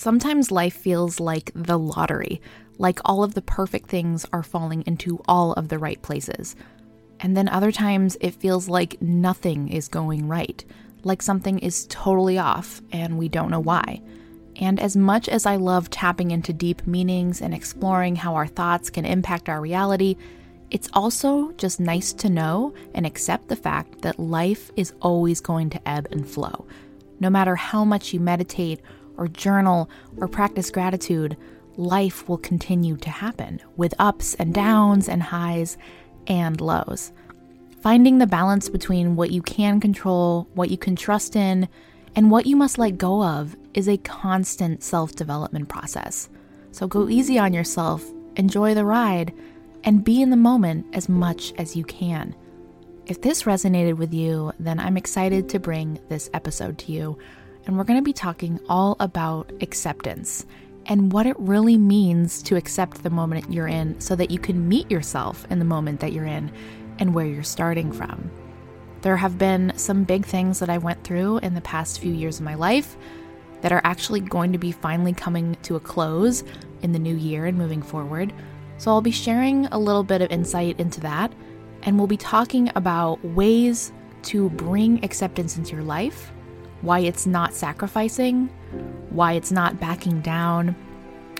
Sometimes life feels like the lottery, like all of the perfect things are falling into all of the right places. And then other times it feels like nothing is going right, like something is totally off and we don't know why. And as much as I love tapping into deep meanings and exploring how our thoughts can impact our reality, it's also just nice to know and accept the fact that life is always going to ebb and flow. No matter how much you meditate or journal or practice gratitude, life will continue to happen with ups and downs and highs and lows. Finding the balance between what you can control, what you can trust in, and what you must let go of is a constant self development process. So go easy on yourself, enjoy the ride, and be in the moment as much as you can. If this resonated with you, then I'm excited to bring this episode to you. And we're going to be talking all about acceptance and what it really means to accept the moment you're in so that you can meet yourself in the moment that you're in and where you're starting from. There have been some big things that I went through in the past few years of my life that are actually going to be finally coming to a close in the new year and moving forward. So I'll be sharing a little bit of insight into that, and we'll be talking about ways to bring acceptance into your life why it's not sacrificing, why it's not backing down,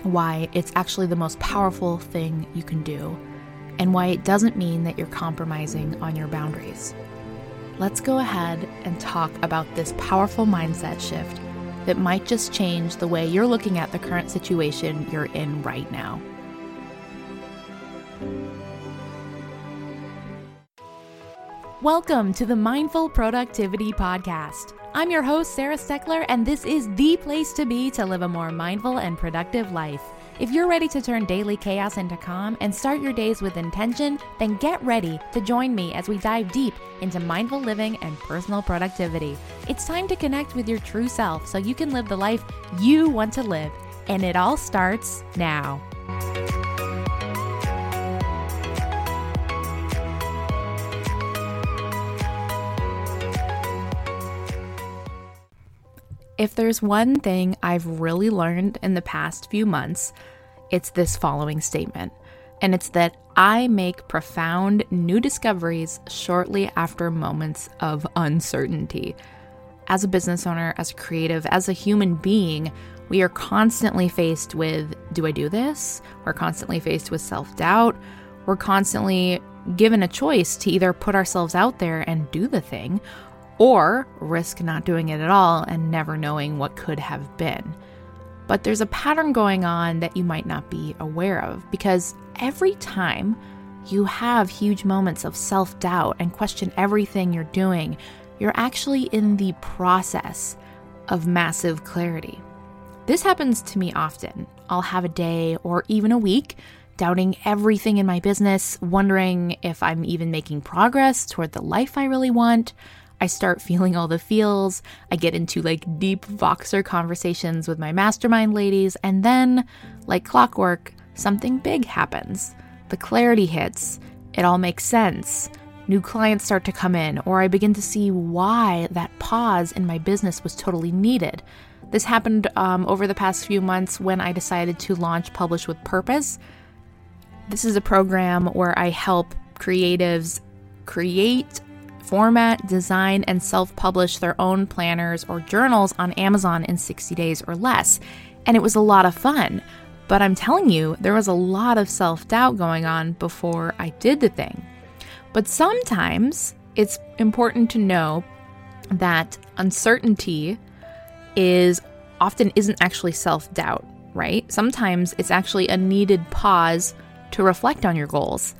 why it's actually the most powerful thing you can do, and why it doesn't mean that you're compromising on your boundaries. Let's go ahead and talk about this powerful mindset shift that might just change the way you're looking at the current situation you're in right now. Welcome to the Mindful Productivity Podcast. I'm your host, Sarah Steckler, and this is the place to be to live a more mindful and productive life. If you're ready to turn daily chaos into calm and start your days with intention, then get ready to join me as we dive deep into mindful living and personal productivity. It's time to connect with your true self so you can live the life you want to live, and it all starts now. If there's one thing I've really learned in the past few months, it's this following statement. And it's that I make profound new discoveries shortly after moments of uncertainty. As a business owner, as a creative, as a human being, we are constantly faced with do I do this? We're constantly faced with self doubt. We're constantly given a choice to either put ourselves out there and do the thing, or risk not doing it at all and never knowing what could have been. But there's a pattern going on that you might not be aware of because every time you have huge moments of self doubt and question everything you're doing, you're actually in the process of massive clarity. This happens to me often. I'll have a day or even a week doubting everything in my business, wondering if I'm even making progress toward the life I really want. I start feeling all the feels. I get into like deep Voxer conversations with my mastermind ladies. And then, like clockwork, something big happens. The clarity hits. It all makes sense. New clients start to come in, or I begin to see why that pause in my business was totally needed. This happened um, over the past few months when I decided to launch Publish with Purpose. This is a program where I help creatives create format, design, and self publish their own planners or journals on Amazon in 60 days or less. And it was a lot of fun. But I'm telling you, there was a lot of self doubt going on before I did the thing. But sometimes it's important to know that uncertainty is often isn't actually self doubt, right? Sometimes it's actually a needed pause to reflect on your goals.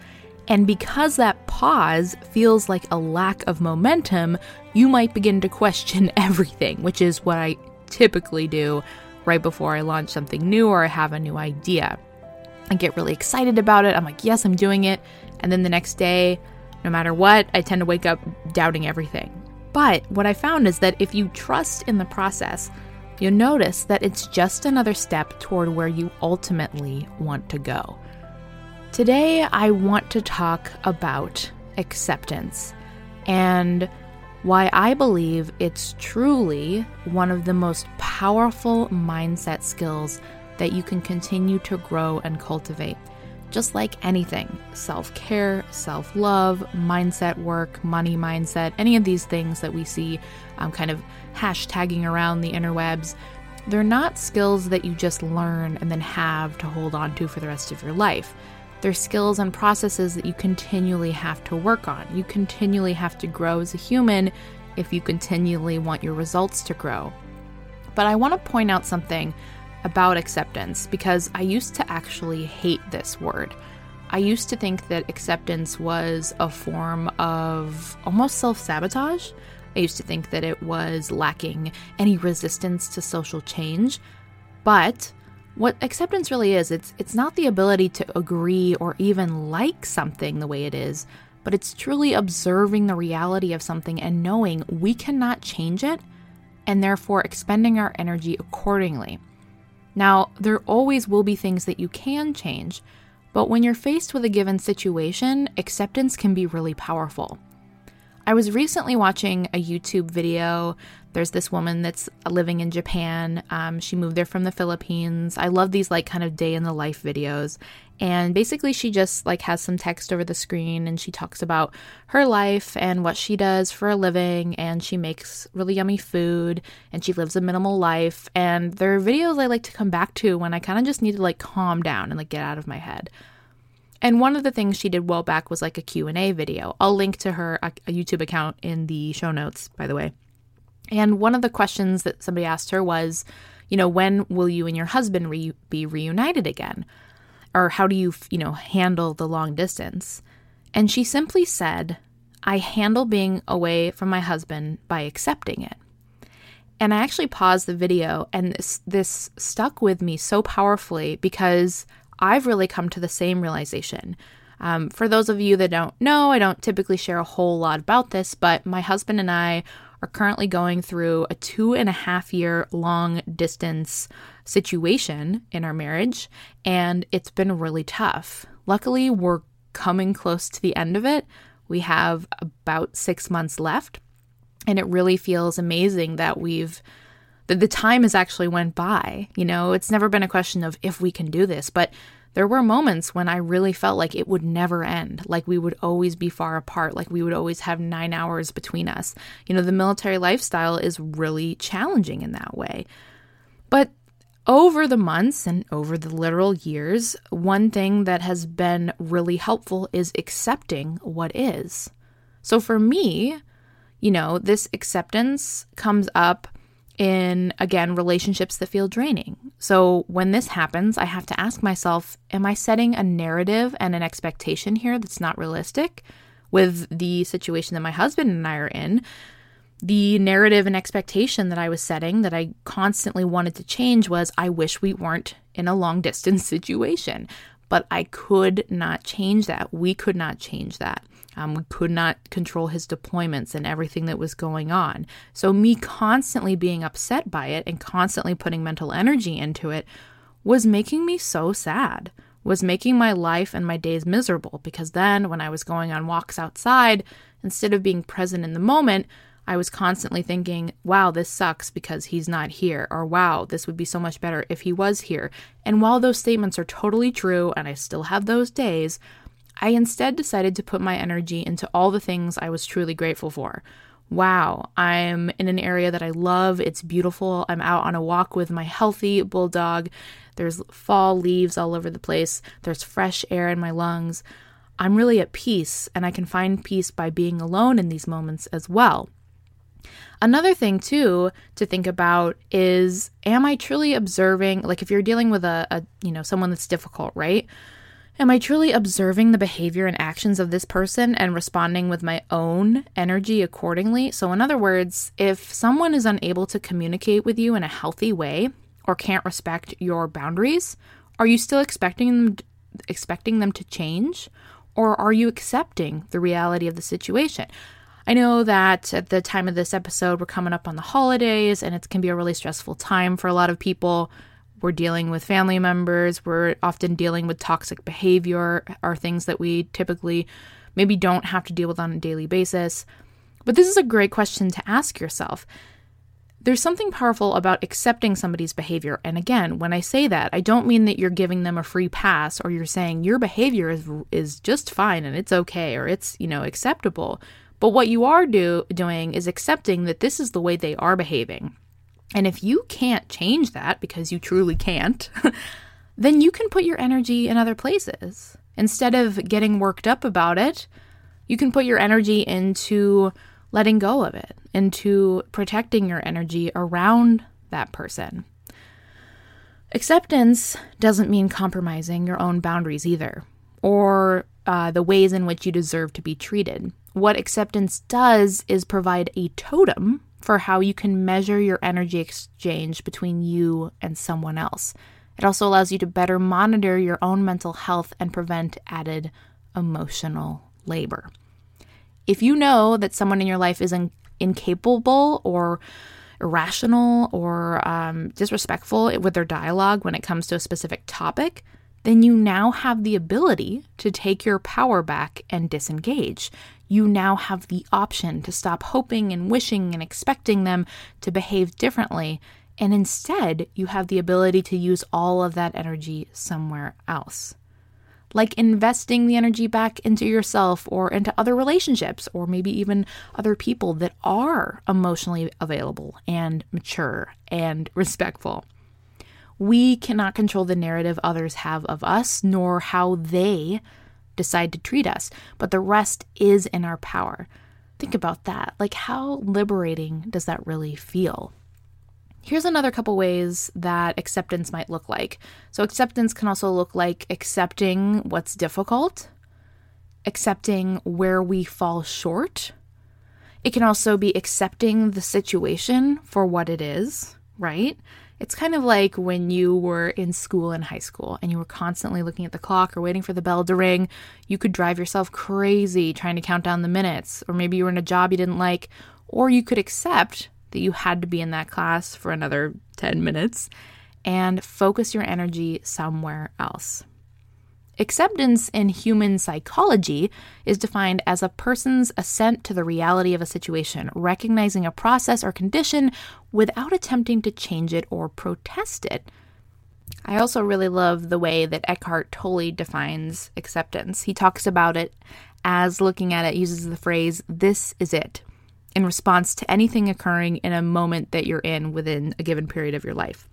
And because that pause feels like a lack of momentum, you might begin to question everything, which is what I typically do right before I launch something new or I have a new idea. I get really excited about it. I'm like, yes, I'm doing it. And then the next day, no matter what, I tend to wake up doubting everything. But what I found is that if you trust in the process, you'll notice that it's just another step toward where you ultimately want to go. Today, I want to talk about acceptance and why I believe it's truly one of the most powerful mindset skills that you can continue to grow and cultivate. Just like anything self care, self love, mindset work, money mindset, any of these things that we see um, kind of hashtagging around the interwebs, they're not skills that you just learn and then have to hold on to for the rest of your life. They're skills and processes that you continually have to work on. You continually have to grow as a human if you continually want your results to grow. But I want to point out something about acceptance because I used to actually hate this word. I used to think that acceptance was a form of almost self sabotage. I used to think that it was lacking any resistance to social change. But what acceptance really is, it's it's not the ability to agree or even like something the way it is, but it's truly observing the reality of something and knowing we cannot change it and therefore expending our energy accordingly. Now, there always will be things that you can change, but when you're faced with a given situation, acceptance can be really powerful. I was recently watching a YouTube video. There's this woman that's living in Japan. Um, she moved there from the Philippines. I love these like kind of day in the life videos. And basically, she just like has some text over the screen and she talks about her life and what she does for a living. And she makes really yummy food and she lives a minimal life. And there are videos I like to come back to when I kind of just need to like calm down and like get out of my head. And one of the things she did well back was like a Q&A video. I'll link to her a, a YouTube account in the show notes, by the way. And one of the questions that somebody asked her was, you know, when will you and your husband re- be reunited again? Or how do you, you know, handle the long distance? And she simply said, I handle being away from my husband by accepting it. And I actually paused the video and this this stuck with me so powerfully because I've really come to the same realization. Um, for those of you that don't know, I don't typically share a whole lot about this, but my husband and I are currently going through a two and a half year long distance situation in our marriage, and it's been really tough. Luckily, we're coming close to the end of it. We have about six months left, and it really feels amazing that we've the, the time has actually went by. You know, it's never been a question of if we can do this, but there were moments when I really felt like it would never end, like we would always be far apart, like we would always have nine hours between us. You know, the military lifestyle is really challenging in that way. But over the months and over the literal years, one thing that has been really helpful is accepting what is. So for me, you know, this acceptance comes up in, again, relationships that feel draining. So when this happens, I have to ask myself Am I setting a narrative and an expectation here that's not realistic with the situation that my husband and I are in? The narrative and expectation that I was setting that I constantly wanted to change was I wish we weren't in a long distance situation. But I could not change that. We could not change that. Um, we could not control his deployments and everything that was going on. So, me constantly being upset by it and constantly putting mental energy into it was making me so sad, was making my life and my days miserable because then when I was going on walks outside, instead of being present in the moment, I was constantly thinking, wow, this sucks because he's not here, or wow, this would be so much better if he was here. And while those statements are totally true, and I still have those days, I instead decided to put my energy into all the things I was truly grateful for. Wow, I'm in an area that I love. It's beautiful. I'm out on a walk with my healthy bulldog. There's fall leaves all over the place. There's fresh air in my lungs. I'm really at peace, and I can find peace by being alone in these moments as well. Another thing, too, to think about is am I truly observing, like if you're dealing with a, a you know, someone that's difficult, right? Am I truly observing the behavior and actions of this person and responding with my own energy accordingly? So, in other words, if someone is unable to communicate with you in a healthy way or can't respect your boundaries, are you still expecting them expecting them to change or are you accepting the reality of the situation? I know that at the time of this episode, we're coming up on the holidays and it can be a really stressful time for a lot of people. We're dealing with family members. We're often dealing with toxic behavior are things that we typically maybe don't have to deal with on a daily basis. But this is a great question to ask yourself. There's something powerful about accepting somebody's behavior. And again, when I say that, I don't mean that you're giving them a free pass or you're saying your behavior is is just fine and it's okay or it's, you know, acceptable. But what you are do, doing is accepting that this is the way they are behaving. And if you can't change that because you truly can't, then you can put your energy in other places. Instead of getting worked up about it, you can put your energy into letting go of it, into protecting your energy around that person. Acceptance doesn't mean compromising your own boundaries either, or uh, the ways in which you deserve to be treated. What acceptance does is provide a totem for how you can measure your energy exchange between you and someone else. It also allows you to better monitor your own mental health and prevent added emotional labor. If you know that someone in your life is in- incapable or irrational or um, disrespectful with their dialogue when it comes to a specific topic, then you now have the ability to take your power back and disengage you now have the option to stop hoping and wishing and expecting them to behave differently. And instead, you have the ability to use all of that energy somewhere else. Like investing the energy back into yourself or into other relationships, or maybe even other people that are emotionally available and mature and respectful. We cannot control the narrative others have of us, nor how they decide to treat us, but the rest is in our power. Think about that. Like, how liberating does that really feel? Here's another couple ways that acceptance might look like. So, acceptance can also look like accepting what's difficult, accepting where we fall short. It can also be accepting the situation for what it is, right? It's kind of like when you were in school in high school and you were constantly looking at the clock or waiting for the bell to ring. You could drive yourself crazy trying to count down the minutes, or maybe you were in a job you didn't like, or you could accept that you had to be in that class for another 10 minutes and focus your energy somewhere else. Acceptance in human psychology is defined as a person's assent to the reality of a situation, recognizing a process or condition without attempting to change it or protest it. I also really love the way that Eckhart Tolle defines acceptance. He talks about it as looking at it, uses the phrase, this is it, in response to anything occurring in a moment that you're in within a given period of your life.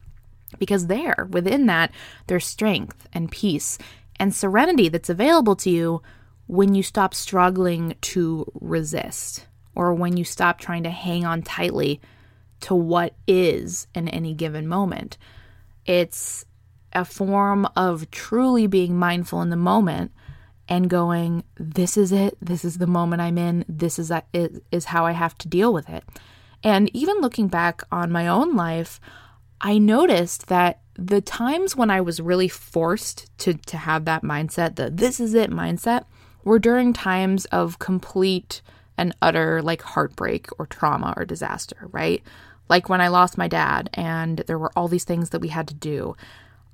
Because there, within that, there's strength and peace and serenity that's available to you when you stop struggling to resist or when you stop trying to hang on tightly to what is in any given moment. It's a form of truly being mindful in the moment and going, this is it, this is the moment I'm in, this is, is how I have to deal with it. And even looking back on my own life, I noticed that the times when I was really forced to to have that mindset, the this is it mindset, were during times of complete and utter like heartbreak or trauma or disaster, right? Like when I lost my dad and there were all these things that we had to do.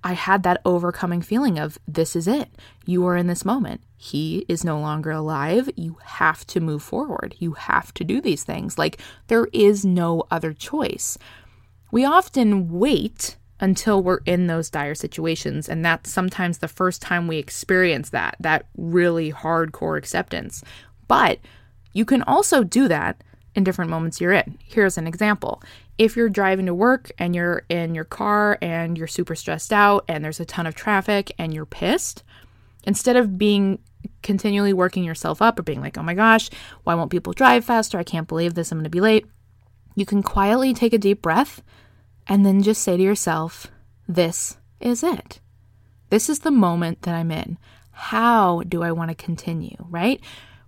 I had that overcoming feeling of this is it. You are in this moment. He is no longer alive. You have to move forward. You have to do these things. Like there is no other choice. We often wait until we're in those dire situations. And that's sometimes the first time we experience that, that really hardcore acceptance. But you can also do that in different moments you're in. Here's an example. If you're driving to work and you're in your car and you're super stressed out and there's a ton of traffic and you're pissed, instead of being continually working yourself up or being like, oh my gosh, why won't people drive faster? I can't believe this. I'm going to be late. You can quietly take a deep breath and then just say to yourself, this is it. This is the moment that I'm in. How do I want to continue, right?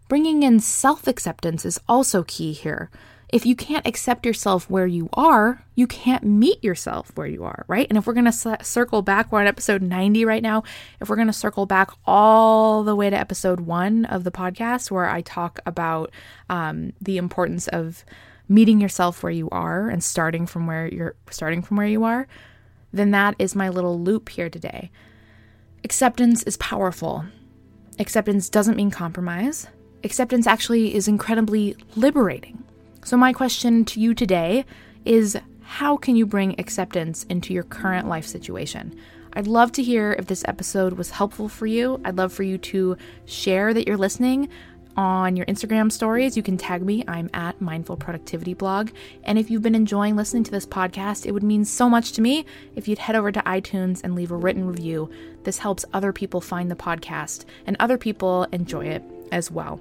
Bringing in self acceptance is also key here. If you can't accept yourself where you are, you can't meet yourself where you are, right? And if we're going to circle back, we're on episode 90 right now. If we're going to circle back all the way to episode one of the podcast, where I talk about um, the importance of meeting yourself where you are and starting from where you're starting from where you are, then that is my little loop here today. Acceptance is powerful. Acceptance doesn't mean compromise. acceptance actually is incredibly liberating. So, my question to you today is how can you bring acceptance into your current life situation? I'd love to hear if this episode was helpful for you. I'd love for you to share that you're listening on your Instagram stories. You can tag me. I'm at Mindful Productivity Blog. And if you've been enjoying listening to this podcast, it would mean so much to me if you'd head over to iTunes and leave a written review. This helps other people find the podcast and other people enjoy it as well.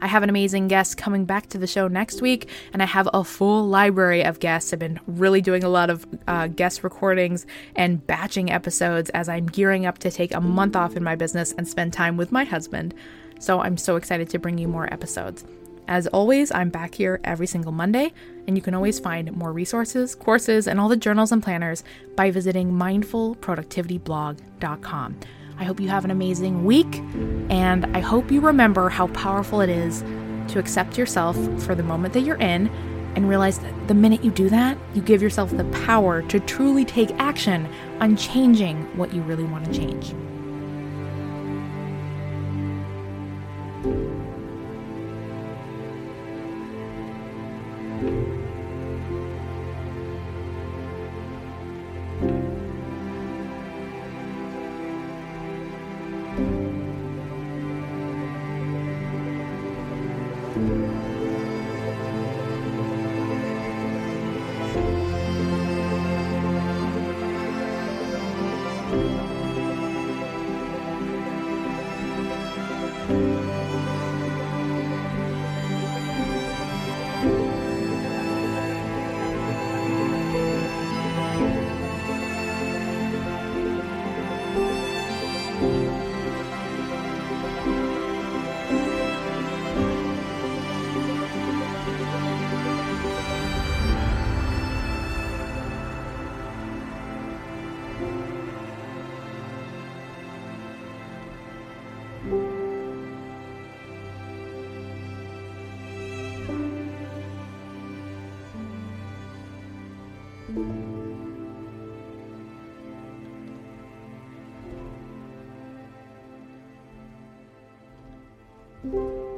I have an amazing guest coming back to the show next week, and I have a full library of guests. I've been really doing a lot of uh, guest recordings and batching episodes as I'm gearing up to take a month off in my business and spend time with my husband. So I'm so excited to bring you more episodes. As always, I'm back here every single Monday, and you can always find more resources, courses, and all the journals and planners by visiting mindfulproductivityblog.com. I hope you have an amazing week, and I hope you remember how powerful it is to accept yourself for the moment that you're in and realize that the minute you do that, you give yourself the power to truly take action on changing what you really want to change. Música